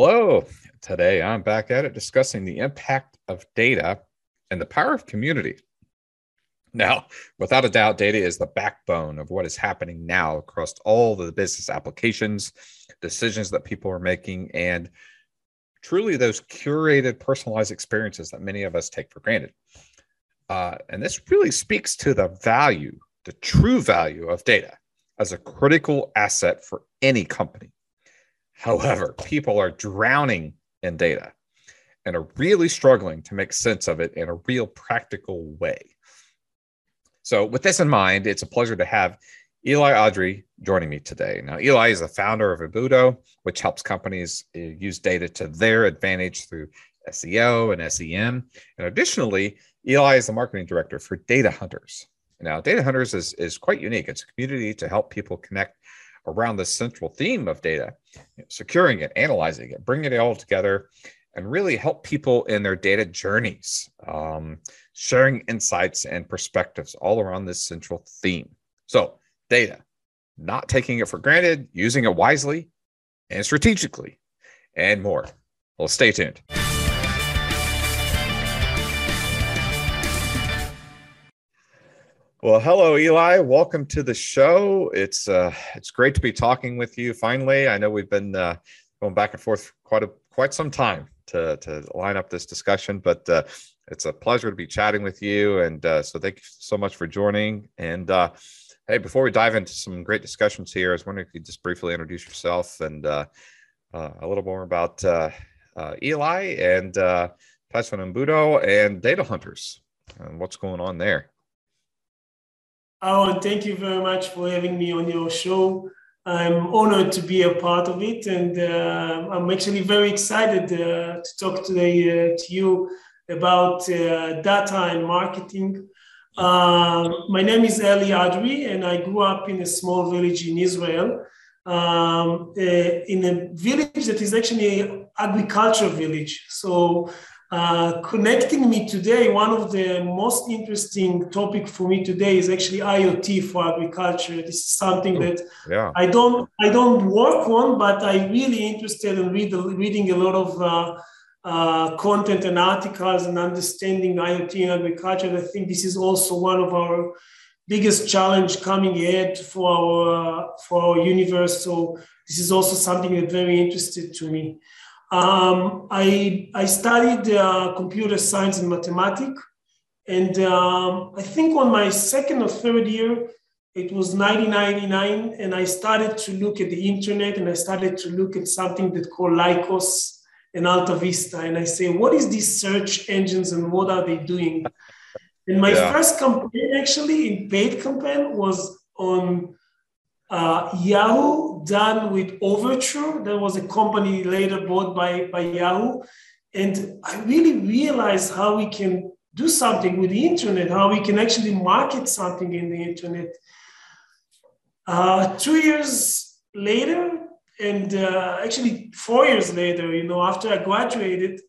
Hello. Today I'm back at it discussing the impact of data and the power of community. Now, without a doubt, data is the backbone of what is happening now across all the business applications, decisions that people are making, and truly those curated, personalized experiences that many of us take for granted. Uh, and this really speaks to the value, the true value of data as a critical asset for any company. However, people are drowning in data and are really struggling to make sense of it in a real practical way. So, with this in mind, it's a pleasure to have Eli Adri joining me today. Now, Eli is the founder of Ibudo, which helps companies uh, use data to their advantage through SEO and SEM. And additionally, Eli is the marketing director for Data Hunters. Now, Data Hunters is, is quite unique. It's a community to help people connect around the central theme of data, securing it, analyzing it, bringing it all together, and really help people in their data journeys, um, sharing insights and perspectives all around this central theme. So, data, not taking it for granted, using it wisely and strategically, and more. Well, stay tuned. Well, hello, Eli. Welcome to the show. It's uh, it's great to be talking with you. Finally, I know we've been uh, going back and forth quite a quite some time to to line up this discussion, but uh, it's a pleasure to be chatting with you. And uh, so, thank you so much for joining. And uh, hey, before we dive into some great discussions here, I was wondering if you could just briefly introduce yourself and uh, uh, a little more about uh, uh, Eli and uh, Passion Embudo and Data Hunters and what's going on there. Oh, thank you very much for having me on your show. I'm honored to be a part of it, and uh, I'm actually very excited uh, to talk today uh, to you about uh, data and marketing. Um, my name is Eli Adri, and I grew up in a small village in Israel, um, uh, in a village that is actually an agriculture village. So uh, connecting me today, one of the most interesting topic for me today is actually IoT for agriculture. This is something that yeah. I don't I don't work on, but I really interested in read, reading a lot of uh, uh, content and articles and understanding IoT in agriculture. I think this is also one of our biggest challenge coming ahead for our for our universe. So this is also something that very interested to me. Um, I, I studied uh, computer science and mathematics. And um, I think on my second or third year, it was 1999, and I started to look at the internet and I started to look at something that called Lycos and Alta Vista. And I say, what is these search engines and what are they doing? And my yeah. first campaign, actually, in paid campaign, was on uh, Yahoo done with Overture. That was a company later bought by, by Yahoo. And I really realized how we can do something with the internet, how we can actually market something in the internet. Uh, two years later, and uh, actually four years later, you know, after I graduated,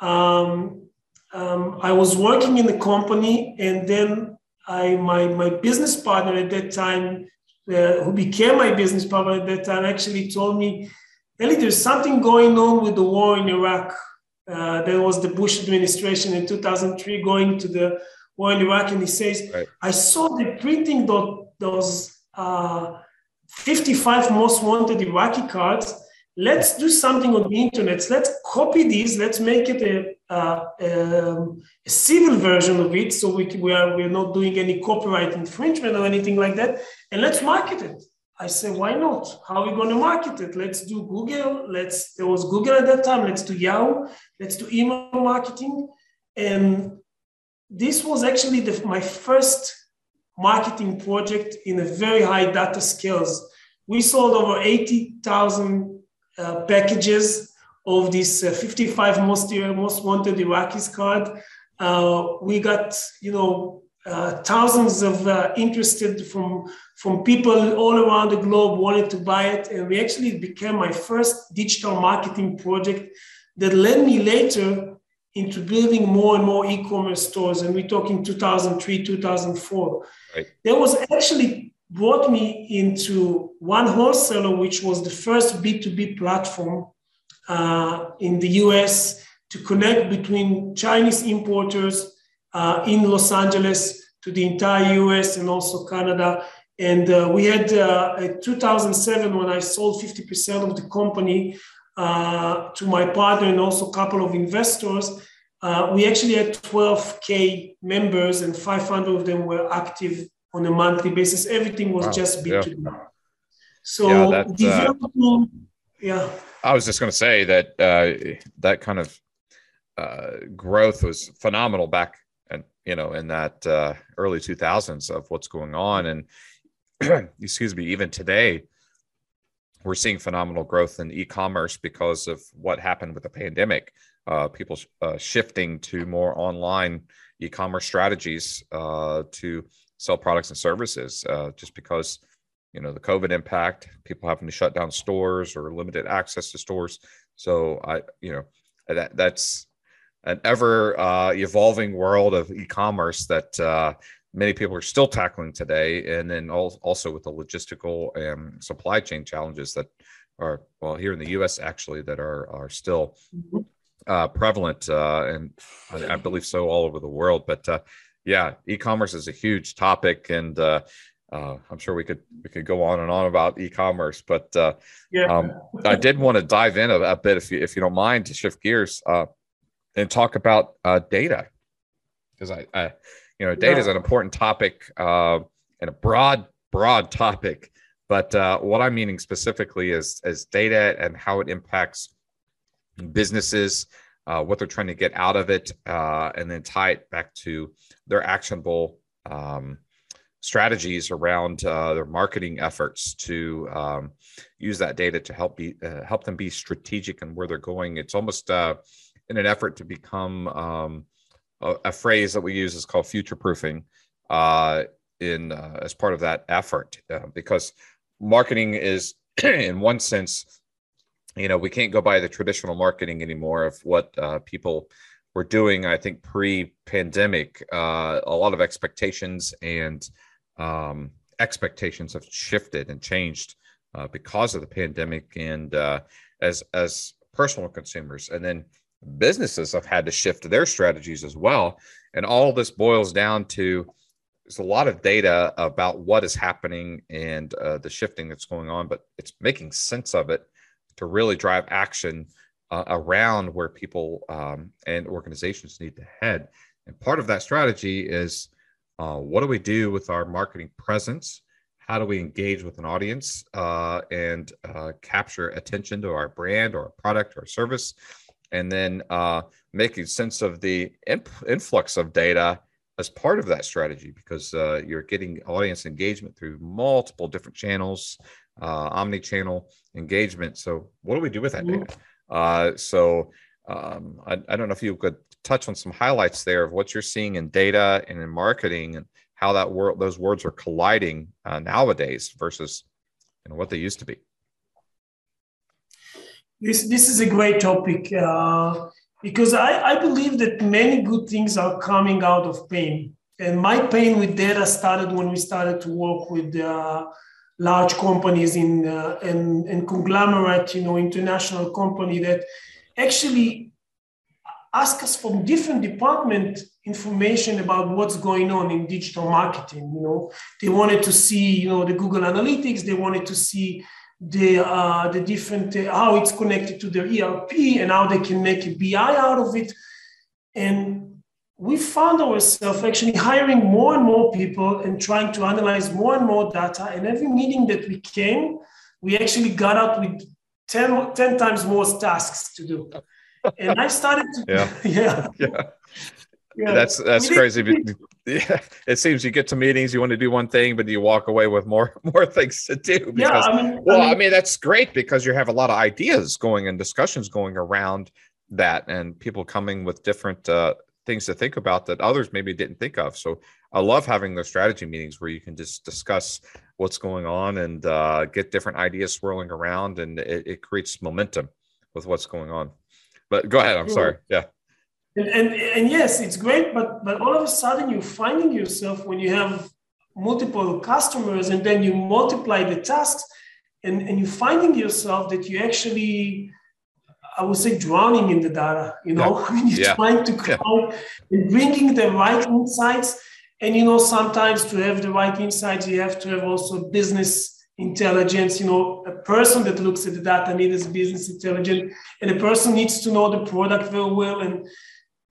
um, um, I was working in the company, and then I my my business partner at that time uh, who became my business partner at that time, actually told me, Eli, there's something going on with the war in Iraq. Uh, there was the Bush administration in 2003 going to the war in Iraq, and he says, right. I saw the printing those uh, 55 most wanted Iraqi cards let's do something on the internet. Let's copy these. Let's make it a, uh, um, a civil version of it. So we, we are we're not doing any copyright infringement or anything like that. And let's market it. I say, why not? How are we going to market it? Let's do Google. Let's there was Google at that time. Let's do Yahoo. Let's do email marketing. And this was actually the, my first marketing project in a very high data scales. We sold over 80,000 uh, packages of this uh, 55 most, most wanted Iraqis card. Uh, we got, you know, uh, thousands of uh, interested from from people all around the globe wanted to buy it and we actually became my first digital marketing project that led me later into building more and more e-commerce stores and we're talking 2003 2004 right. there was actually brought me into one wholesaler, which was the first B2B platform uh, in the US to connect between Chinese importers uh, in Los Angeles to the entire US and also Canada. And uh, we had uh, in 2007 when I sold 50% of the company uh, to my partner and also a couple of investors. Uh, we actually had 12k members and 500 of them were active on a monthly basis. Everything was wow. just B2B. Yeah. So yeah, uh, developing, yeah. I was just going to say that uh, that kind of uh, growth was phenomenal back and you know in that uh, early 2000s of what's going on. And excuse me even today we're seeing phenomenal growth in e-commerce because of what happened with the pandemic. Uh, people uh, shifting to more online e-commerce strategies uh, to sell products and services just because you know the covid impact people having to shut down stores or limited access to stores. So i you know that that's an ever uh, evolving world of e-commerce that uh, many people are still tackling today. And then also with the logistical and supply chain challenges that are well here in the us actually that are are still mm-hmm. uh, prevalent uh, and I, believe so all over the world. But uh, yeah, e-commerce is a huge topic, and uh, uh, I'm sure we could we could go on and on about e-commerce. But uh, yeah. um, I did want to dive in a, a, bit, if you if you don't mind, to shift gears uh, and talk about uh, data, because I, I, you know, data yeah. is an important topic uh, and a broad broad topic. But what I'm meaning specifically is is data and how it impacts businesses, what they're trying to get out of it, and then tie it back to their actionable um, strategies around uh, their marketing efforts to um, use that data to help be uh, help them be strategic and where they're going. It's almost uh, in an effort to become um, a, a, phrase that we use is called future proofing uh, in uh, as part of that effort uh, because marketing is in one sense you know we can't go by the traditional marketing anymore of what people were doing, I think pre-pandemic, a lot of expectations and um, expectations have shifted and changed uh, because of the pandemic, and uh, as as personal consumers, and then businesses have had to shift their strategies as well. And all this boils down to there's a lot of data about what is happening and uh, the shifting that's going on, but it's making sense of it to really drive action uh, around where people um, and organizations need to head. And part of that strategy is uh, what do we do with our marketing presence? How do we engage with an audience uh, and uh, capture attention to our brand or product or service? And then uh, making sense of the influx of data as part of that strategy because uh, you're getting audience engagement through multiple different channels, omni channel engagement. So, what do we do with that data? Uh, so um, I, I, don't know if you could touch on some highlights there of what you're seeing in data and in marketing and how that word those words are colliding uh, nowadays versus you know, what they used to be. This this is a great topic uh, because I, I believe that many good things are coming out of pain. And my pain with data started when we started to work with uh, large companies in uh, and, and conglomerate, you know, international company that actually ask us from different department information about what's going on in digital marketing. You know, they wanted to see, you know, the Google Analytics. They wanted to see the uh, the different uh, how it's connected to their ERP and how they can make a BI out of it. And we found ourselves actually hiring more and more people and trying to analyze more and more data. And every meeting that we came, we actually got out with 10, 10 times more tasks to do. And I started to, yeah. yeah. yeah. Yeah. That's that's crazy. yeah, it seems you get to meetings, you want to do one thing, but you walk away with more more things to do. Because, yeah, I mean, well, I mean, I mean, that's great because you have a lot of ideas going and discussions going around that, and people coming with different uh, things to think about that others maybe didn't think of. So I love having those strategy meetings where you can just discuss what's going on and uh, get different ideas swirling around, and it, it, creates momentum with what's going on. But go ahead. I'm sorry. Yeah. And, and, and yes, it's great, but but all of a sudden you're finding yourself when you have multiple customers and then you multiply the tasks and, and you're finding yourself that you actually I would say drowning in the data. You know, yeah. I mean, you're yeah. trying to count yeah. and bringing the right insights. And you know, sometimes to have the right insights, you have to have also business intelligence. You know, a person that looks at the data needs business intelligence, and a person needs to know the product very well. And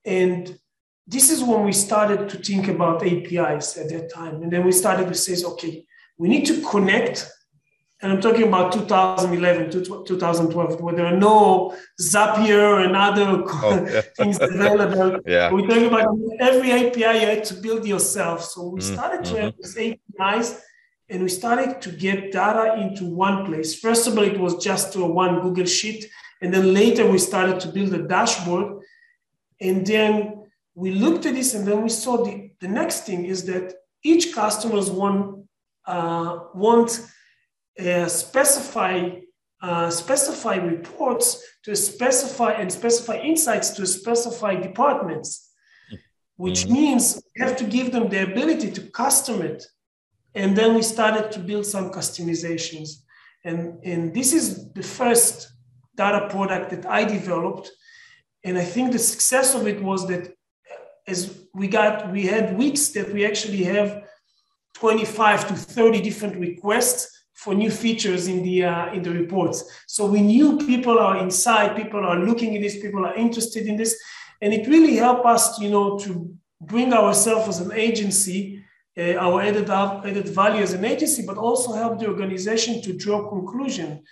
and this is when we started to think about APIs at that time. And then we started to say, okay, we need to connect and I'm talking about 2011 to 2012, where there are no Zapier and other oh, yeah. things available. yeah. We're talking about every API you had to build yourself. So we mm-hmm. started mm-hmm. to have these APIs and we started to get data into one place. First of all, it was just to a one Google Sheet. And then later we started to build a dashboard. And then we looked at this and then we saw the, the next thing is that each customers want, uh, want uh, specify uh, specify reports to specify and specify insights to specify departments, which mm-hmm. means we have to give them the ability to custom it. And then we started to build some customizations. And, and this is the first data product that I developed. And I think the success of it was that as we got, we had weeks that we actually have 25 to 30 different requests for new features in the uh, in the reports. So we knew people are inside, people are looking at this, people are interested in this, and it really helped us, you know, to bring ourselves as an agency, uh, our added added value as an agency, but also help the organization to draw conclusion.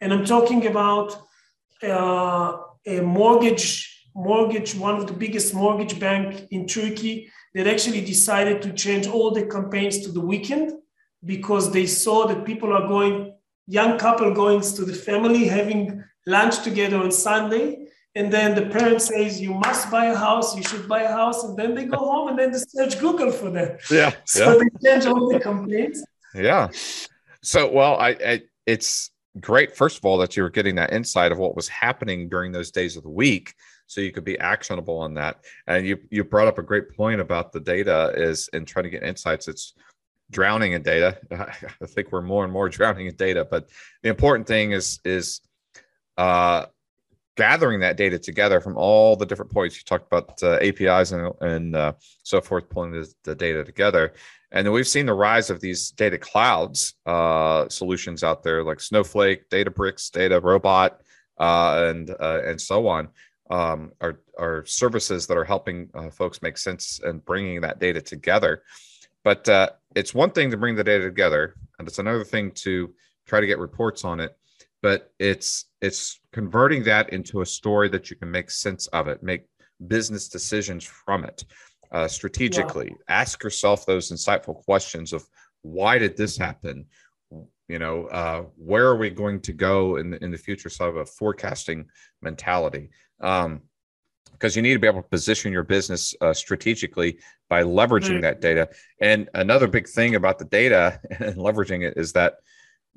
And I'm talking about uh, a mortgage mortgage, one of the biggest mortgage bank in Turkey that actually decided to change all the campaigns to the weekend because they saw that people are going, young couple going to the family, having lunch together on Sunday. And then the parent says, you must buy a house, you should buy a house. And then they go home and then they search Google for that. Yeah. So yeah. they change all the complaints. Yeah. So, well, I, I, it's great, first of all, that you were getting that insight of what was happening during those days of the week so you could be actionable on that and you you brought up a great point about the data is in trying to get insights it's drowning in data. I think we're more and more drowning in data, but the important thing is is uh, gathering that data together from all the different points. You talked about uh, APIs and, and uh, so forth, pulling the, the, data together. And then we've seen the rise of these data clouds uh, solutions out there like Snowflake, Databricks, Data Robot, uh, and uh, and so on. Um, are, are services that are helping uh, folks make sense and bringing that data together. But it's one thing to bring the data together, and it's another thing to try to get reports on it. But it's it's converting that into a story that you can make sense of it, make business decisions from it uh, strategically. Yeah. Ask yourself those insightful questions of why did this happen? You know, uh, where are we going to go in the, in the future? So, of a forecasting mentality. Um, because you need to be able to position your business uh, strategically by leveraging mm. that data. And another big thing about the data and leveraging it is that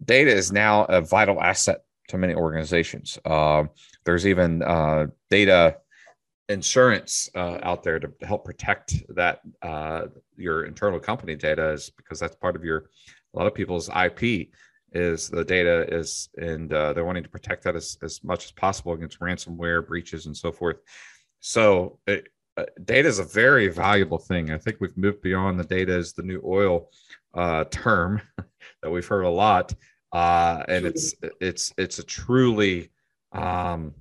data is now a vital asset to many organizations. Uh, there's even uh, data insurance uh, out there to help protect that uh, your internal company data is because that's part of your a lot of people's IP is the data is and uh, they're wanting to protect that as, as much as possible against ransomware breaches and so forth so uh, data is a very valuable thing. I think we've moved beyond the data as the new oil uh, term that we've heard a lot, uh, and it's it's it's a truly um,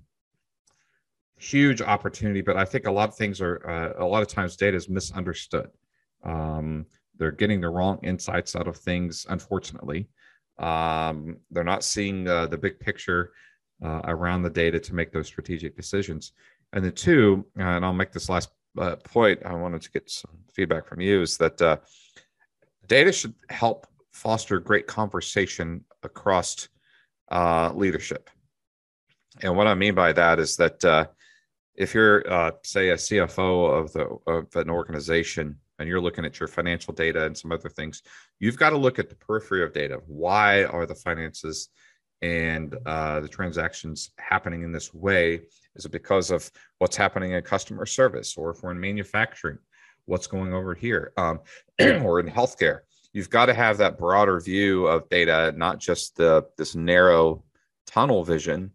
huge opportunity. But I think a lot of things are uh, a lot of times data is misunderstood. Um, they're getting the wrong insights out of things, unfortunately. Um, they're not seeing the big picture uh, around the data to make those strategic decisions. And the two, and I'll make this last uh, point, I wanted to get some feedback from you is that uh, data should help foster great conversation across uh, leadership. And what I mean by that is that uh, if you're, uh, say, a CFO of the of an organization and you're looking at your financial data and some other things, you've got to look at the periphery of data. Why are the finances and uh, the transactions happening in this way? Is it because of what's happening in customer service, or if we're in manufacturing, what's going over here, um, or in healthcare? You've got to have that broader view of data, not just the this narrow tunnel vision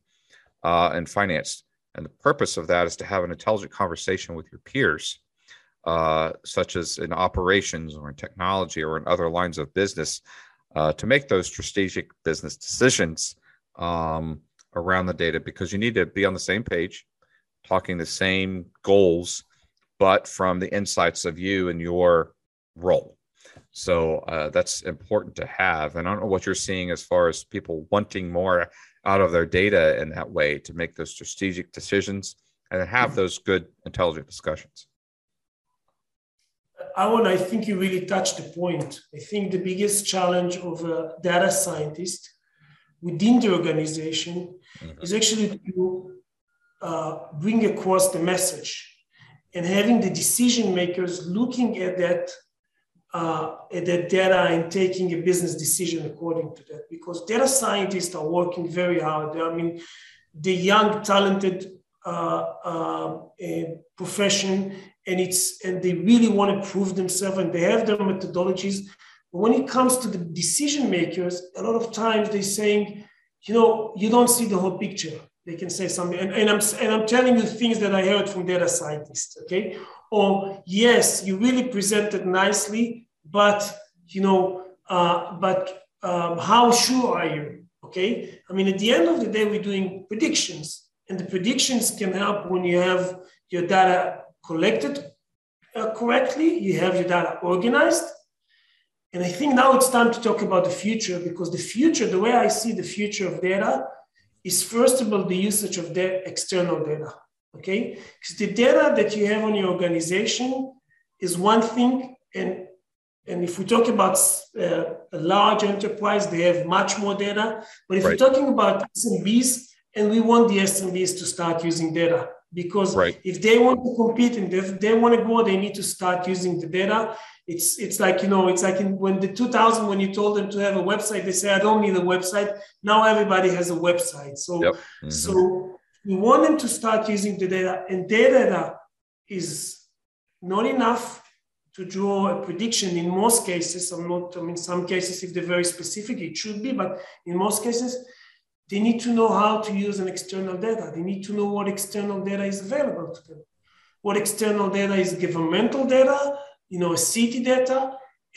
uh, in finance. And the purpose of that is to have an intelligent conversation with your peers, uh, such as in operations or in technology or in other lines of business, uh, to make those strategic business decisions um, around the data because you need to be on the same page, talking the same goals, but from the insights of you and your role. So uh, that's important to have. And I don't know what you're seeing as far as people wanting more out of their data in that way to make those strategic decisions and have those good, intelligent discussions. Alan, I think you really touched the point. I think the biggest challenge of a data scientist within the organization mm-hmm. is actually to uh, bring across the message and having the decision makers looking at that uh, the data and taking a business decision according to that because data scientists are working very hard. I mean, the young, talented uh, uh, profession, and it's and they really want to prove themselves, and they have their methodologies. But when it comes to the decision makers, a lot of times they're saying, you know, you don't see the whole picture. They can say something, and, and I'm and I'm telling you things that I heard from data scientists. Okay, or yes, you really presented nicely, but you know, uh, but um, how sure are you? Okay, I mean, at the end of the day, we're doing predictions, and the predictions can help when you have your data collected uh, correctly, you have your data organized. And I think now it's time to talk about the future because the future, the way I see the future of data, is first of all the usage of the external data okay? Because the data that you have on your organization is one thing, and and if we talk about uh, a large enterprise, they have much more data. But if right. we're talking about SMBs, and we want the SMBs to start using data, because right. if they want to compete and if they want to go, they need to start using the data. It's it's like you know, it's like in, when the 2000 when you told them to have a website, they say I don't need a website. Now everybody has a website. So yep. mm-hmm. so we want them to start using the data, and data is not enough to draw a prediction in most cases. I'm not, I mean, some cases, if they're very specific, it should be, but in most cases, they need to know how to use an external data. They need to know what external data is available to them. What external data is governmental data, you know, city data,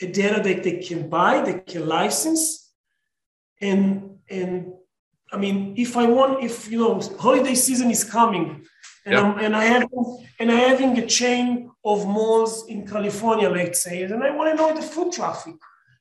a data that they can buy, they can license, and and I mean, if I want, if you know, holiday season is coming, and yep. I'm, and I have and I having a chain of malls in California, let's say, and I want to know the foot traffic.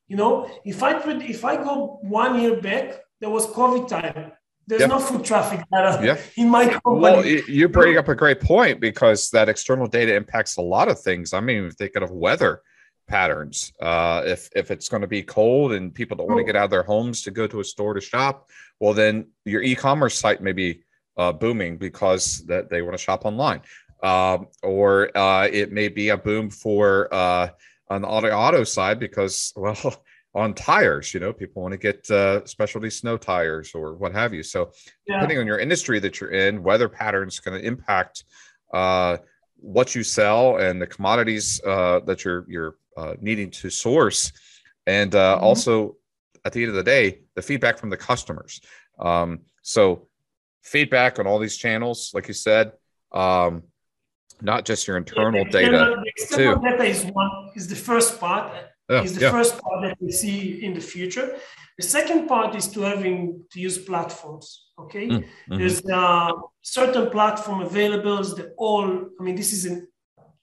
You know, if I put, if I go one year back, there was COVID time. There's yep. no foot traffic data yeah. in my company. Well, you bring up a great point because that external data impacts a lot of things. I mean, thinking of weather patterns. Uh, if if it's going to be cold and people don't want to get out of their homes to go to a store to shop, well, then your e-commerce site may be uh, booming because that they want to shop online, um, or uh, it may be a boom for uh, on the auto auto side because well. On tires, you know, people want to get uh, specialty snow tires or what have you. So, yeah. depending on your industry that you're in, weather patterns going to impact uh, what you sell and the commodities uh, that you're you're uh, needing to source, and uh, mm-hmm. also at the end of the day, the feedback from the customers. Um, so feedback on all these channels, like you said, um, not just your internal yeah, data. The external too. data is one is the first part. Yeah, is the yeah. first part that we see in the future. The second part is to having to use platforms. Okay, mm, mm-hmm. there's uh, certain platform available. That all. I mean, this is an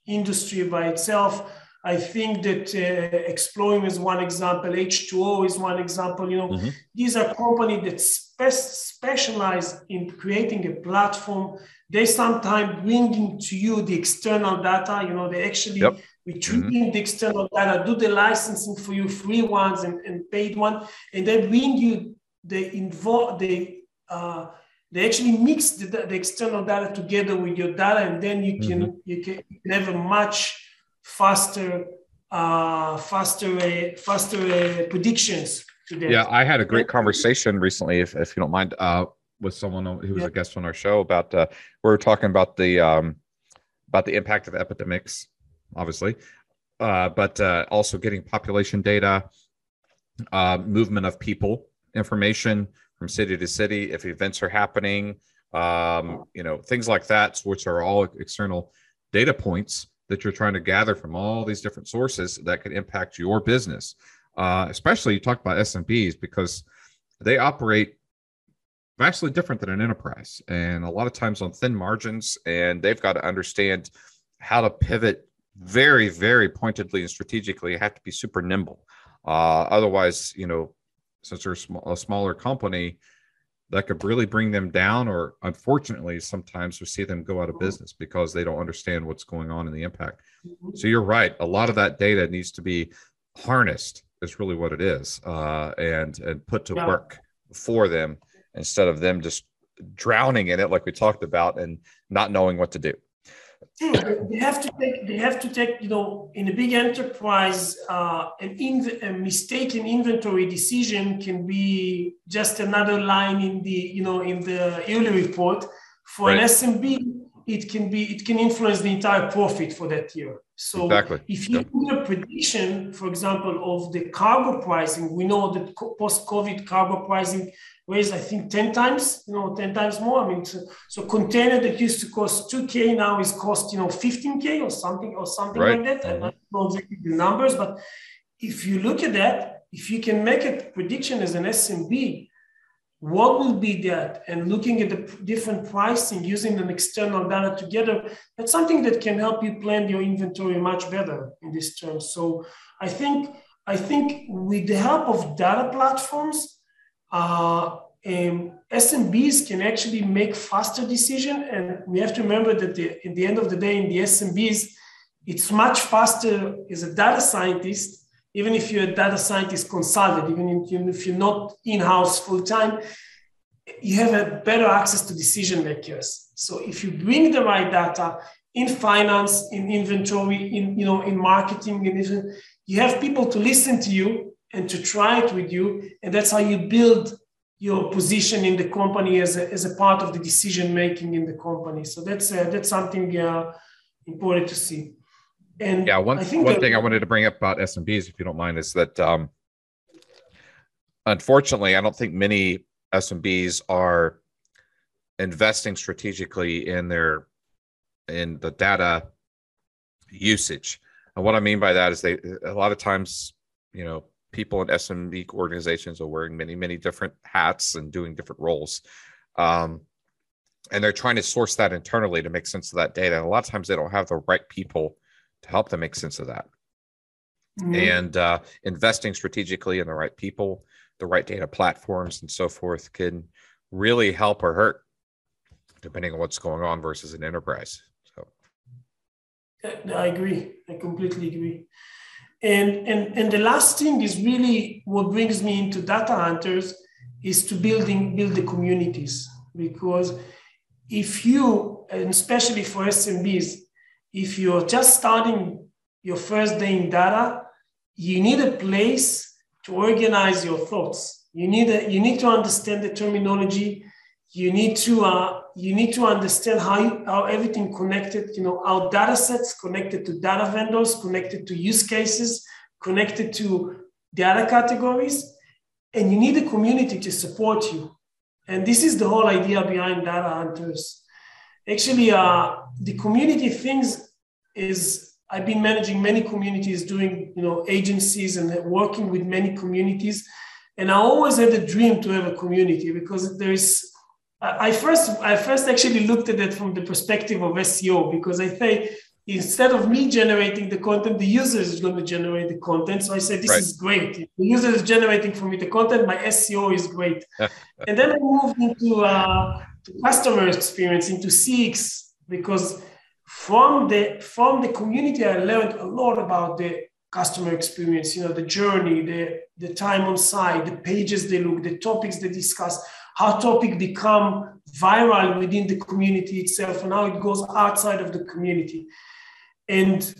industry by itself I think that uh, Explorium is one example, H2O is one example. You know, mm-hmm. these are companies that spe- specialize in creating a platform. They sometimes bringing to you the external data. You know, they actually yep. Retrieving mm-hmm. the external data, do the licensing for you, free ones and, and paid one, and then bring you the involve the uh, they actually mix the, the, external data together with your data, and then you can mm-hmm. you can have a much faster, uh, faster, uh, faster uh, predictions Today. Yeah, I had a great conversation recently, if, if you don't mind, uh, with someone who was yeah. a guest on our show about uh, we were talking about the um, about the impact of epidemics, obviously, uh, but uh, also getting population data, uh, movement of people, information from city to city, if events are happening, um, you know, things like that, which are all external data points that you're trying to gather from all these different sources that could impact your business. Uh, especially you talked about SMBs because they operate vastly different than an enterprise and a lot of times on thin margins and they've got to understand how to pivot very very pointedly and strategically have to be super nimble. Uh, otherwise you know since they're a smaller company that could really bring them down or unfortunately sometimes we see them go out of business because they don't understand what's going on in the impact. So you're right. A lot of that data needs to be harnessed is really what it is uh, and and put to yeah. work for them instead of them just drowning in it like we talked about and not knowing what to do they have to take they have to take you know in a big enterprise uh, an inv- a mistaken inventory decision can be just another line in the you know in the yearly report for right. an smb it can be it can influence the entire profit for that year so exactly. if you do a prediction for example of the cargo pricing we know that post-covid cargo pricing raised, I think, 10 times, you know, 10 times more. I mean, so, so container that used to cost 2K now is cost, you know, 15K or something or something right. like that. Mm-hmm. I don't know exactly the numbers, but if you look at that, if you can make a prediction as an SMB, what will be that? And looking at the different pricing, using an external data together, that's something that can help you plan your inventory much better in this term. So I think I think with the help of data platforms, uh, um, SMBs can actually make faster decision, and we have to remember that the, in the end of the day, in the SMBs, it's much faster as a data scientist, even if you're a data scientist consultant, even if you're not in-house full-time, you have a better access to decision makers. So if you bring the right data in finance, in inventory, in you know, in marketing, in you have people to listen to you and to try it with you. And that's how you build your position in the company as a, as a part of the decision making in the company. So that's uh, that's something uh, important to see. And yeah, one, one that, thing I wanted to bring up about SMBs, if you don't mind, is that um, unfortunately, I don't think many SMBs are investing strategically in their in the data usage. And what I mean by that is they a lot of times, you know, people in SMB organizations are wearing many, many different hats and doing different roles. Um, and they're trying to source that internally to make sense of that data. And a lot of times they don't have the right people to help them make sense of that. Mm-hmm. And uh, investing strategically in the right people, the right data platforms, and so forth can really help or hurt depending on what's going on versus an enterprise. So I agree. I completely agree. And, and, and the last thing is really what brings me into data hunters is to building build the communities because if you and especially for SMBs, if you're just starting your first day in data, you need a place to organize your thoughts. You need a, you need to understand the terminology. You need to uh, you need to understand how, you, how everything connected, you know, our data sets connected to data vendors, connected to use cases, connected to data categories, and you need a community to support you. And this is the whole idea behind data hunters. Actually, uh, the community things is I've been managing many communities, doing you know agencies and working with many communities, and I always had a dream to have a community because there is I first I first actually looked at it from the perspective of SEO because I say instead of me generating the content, the user is going to generate the content. So I said this right. is great. If the user is generating for me the content, my SEO is great. and then I moved into uh, customer experience, into CX, because from the from the community I learned a lot about the customer experience. You know, the journey, the the time on site, the pages they look, the topics they discuss how topic become viral within the community itself and how it goes outside of the community. And,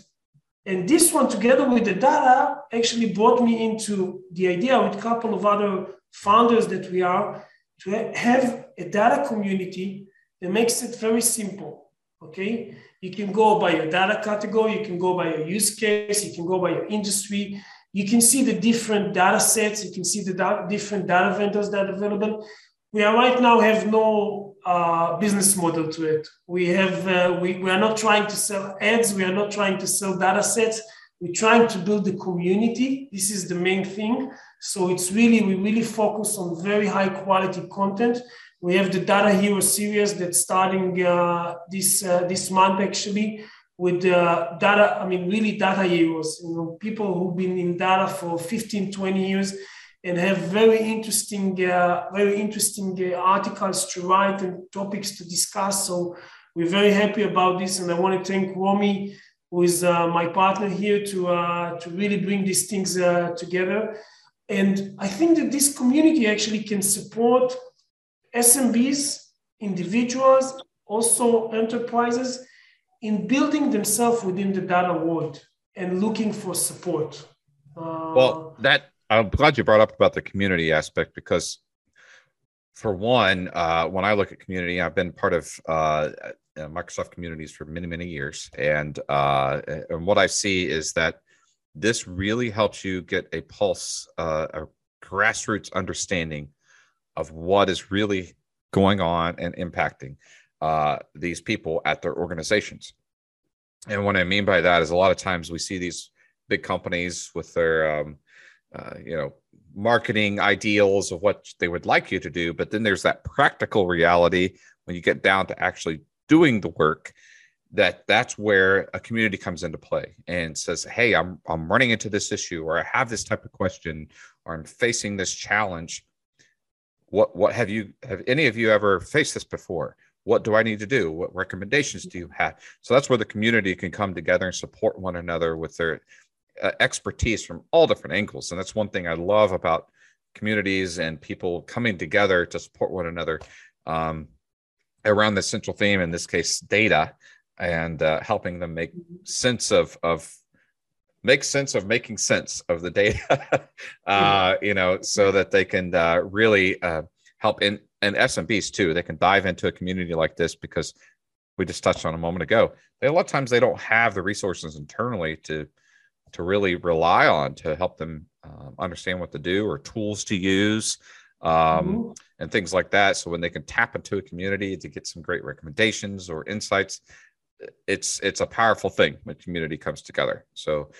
and this one together with the data actually brought me into the idea with a couple of other founders that we are to have a data community that makes it very simple. Okay. You can go by your data category, you can go by your use case, you can go by your industry, you can see the different data sets, you can see the da- different data vendors that are available we are right now have no uh, business model to it. We have uh, we, we are not trying to sell ads. We are not trying to sell data sets. We're trying to build the community. This is the main thing. So it's really we really focus on very high quality content. We have the Data Hero series that's starting uh, this uh, this month actually with uh, data. I mean, really data heroes. You know, people who've been in data for 15, 20 years and have very interesting, uh, very interesting uh, articles to write and topics to discuss. So we're very happy about this, and I want to thank Romy, who is uh, my partner here, to uh, to really bring these things uh, together. And I think that this community actually can support SMBs, individuals, also enterprises in building themselves within the data world and looking for support. Uh, well, that I'm glad you brought up about the community aspect because, for one, uh, when I look at community, I've been part of uh, Microsoft communities for many, many years, and uh, and what I see is that this really helps you get a pulse, uh, a grassroots understanding of what is really going on and impacting uh, these people at their organizations. And what I mean by that is a lot of times we see these big companies with their um, uh, you know marketing ideals of what they would like you to do. But then there's that practical reality when you get down to actually doing the work that that's where a community comes into play and says hey i'm i'm running into this issue or i have this type of question or i'm facing this challenge. What what have you have any of you ever faced this before? What do i need to do? What recommendations do you have? So that's where the community can come together and support one another with their uh, expertise from all different angles. And that's one thing i love about communities and people coming together to support one another um, around the central theme in this case data and uh, helping them make sense of of make sense of making sense of the data uh, you know so that they can uh, really uh, help in and smbs too. They can dive into a community like this because we just touched on a moment ago. They, a lot of times they don't have the resources internally to to really rely on to help them um, understand what to do or tools to use um, mm-hmm. and things like that. So when they can tap into a community to get some great recommendations or insights, it's it's a powerful thing when community comes together. So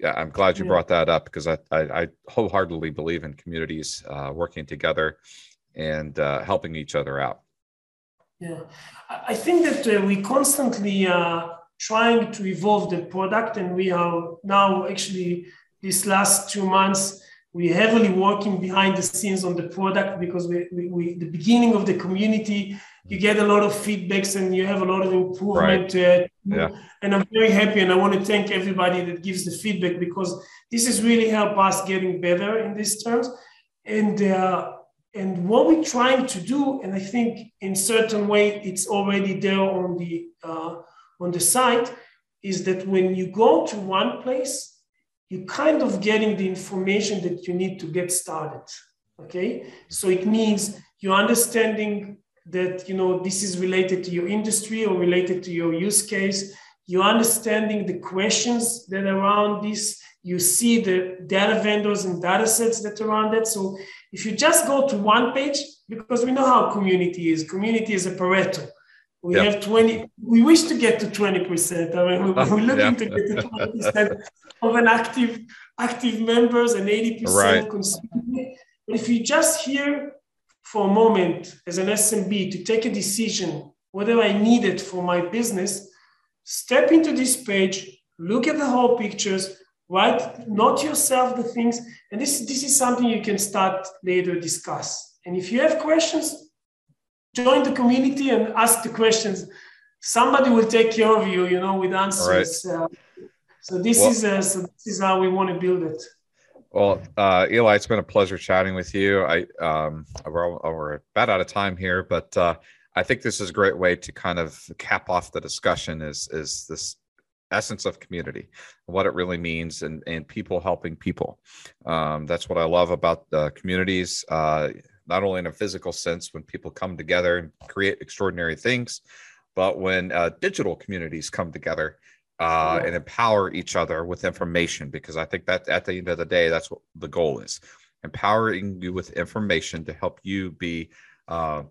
yeah, I'm glad you yeah. brought that up because I, I, I wholeheartedly believe in communities uh, working together and uh, helping each other out. Yeah, I think that uh, we constantly uh, trying to evolve the product. And we are now actually, these last two months, we're heavily working behind the scenes on the product because we, we, we, the beginning of the community you get a lot of feedbacks and you have a lot of improvement right. uh, yeah. and i'm very happy and i want to thank everybody that gives the feedback because this has really helped us getting better in these terms and uh, and what we're trying to do and i think in certain way it's already there on the uh, on the site is that when you go to one place, you're kind of getting the information that you need to get started. Okay. So it means you're understanding that you know this is related to your industry or related to your use case. You're understanding the questions that are around this. You see the data vendors and data sets that around that. So if you just go to one page, because we know how community is, community is a Pareto. We yep. have 20, we wish to get to 20%. I mean, we're looking to get to 20% of an active, active members and 80% right. consumer. But if you just hear for a moment as an SMB to take a decision whether I need it for my business, step into this page, look at the whole pictures, write, note yourself the things, and this, this is something you can start later discuss. And if you have questions, join the community and ask the questions. Somebody will take care of you, you know, with answers. Right. Uh, so this well, is uh, so this is how we want to build it. Well, uh, Eli, it's been a pleasure chatting with you. I um, we're, we're about out of time here, but uh, I think this is a great way to kind of cap off the discussion. Is is this essence of community, what it really means, and and people helping people. Um, that's what I love about the communities. Uh, not only in a physical sense when people come together and create extraordinary things, but when uh, digital communities come together uh, yeah. and empower each other with information. Because I think that at the end of the day, that's what the goal is empowering you with information to help you be uh,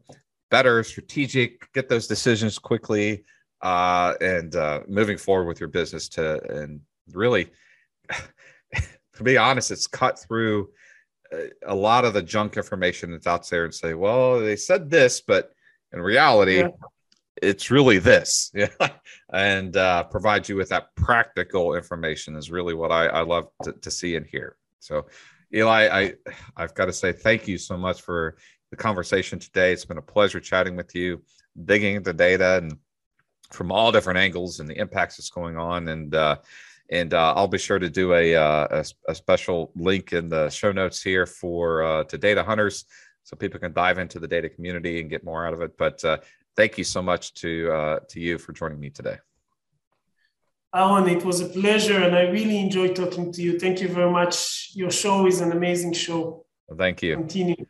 better, strategic, get those decisions quickly, uh, and uh, moving forward with your business to and really, to be honest, it's cut through a lot of the junk information that's out there and say, well, they said this, but in reality, yeah. it's really this. Yeah. and uh, provide you with that practical information is really what I, I love to, to see and hear. So, Eli, I, I've got to say thank you so much for the conversation today. It's been a pleasure chatting with you, digging into data and from all different angles and the impacts that's going on. And uh, and uh, I'll be sure to do a, uh, a, a special link in the show notes here for uh, to data hunters, so people can dive into the data community and get more out of it. But uh, thank you so much to uh, to you for joining me today. Aaron, it was a pleasure, and I really enjoyed talking to you. Thank you very much. Your show is an amazing show. Well, thank you. Continue.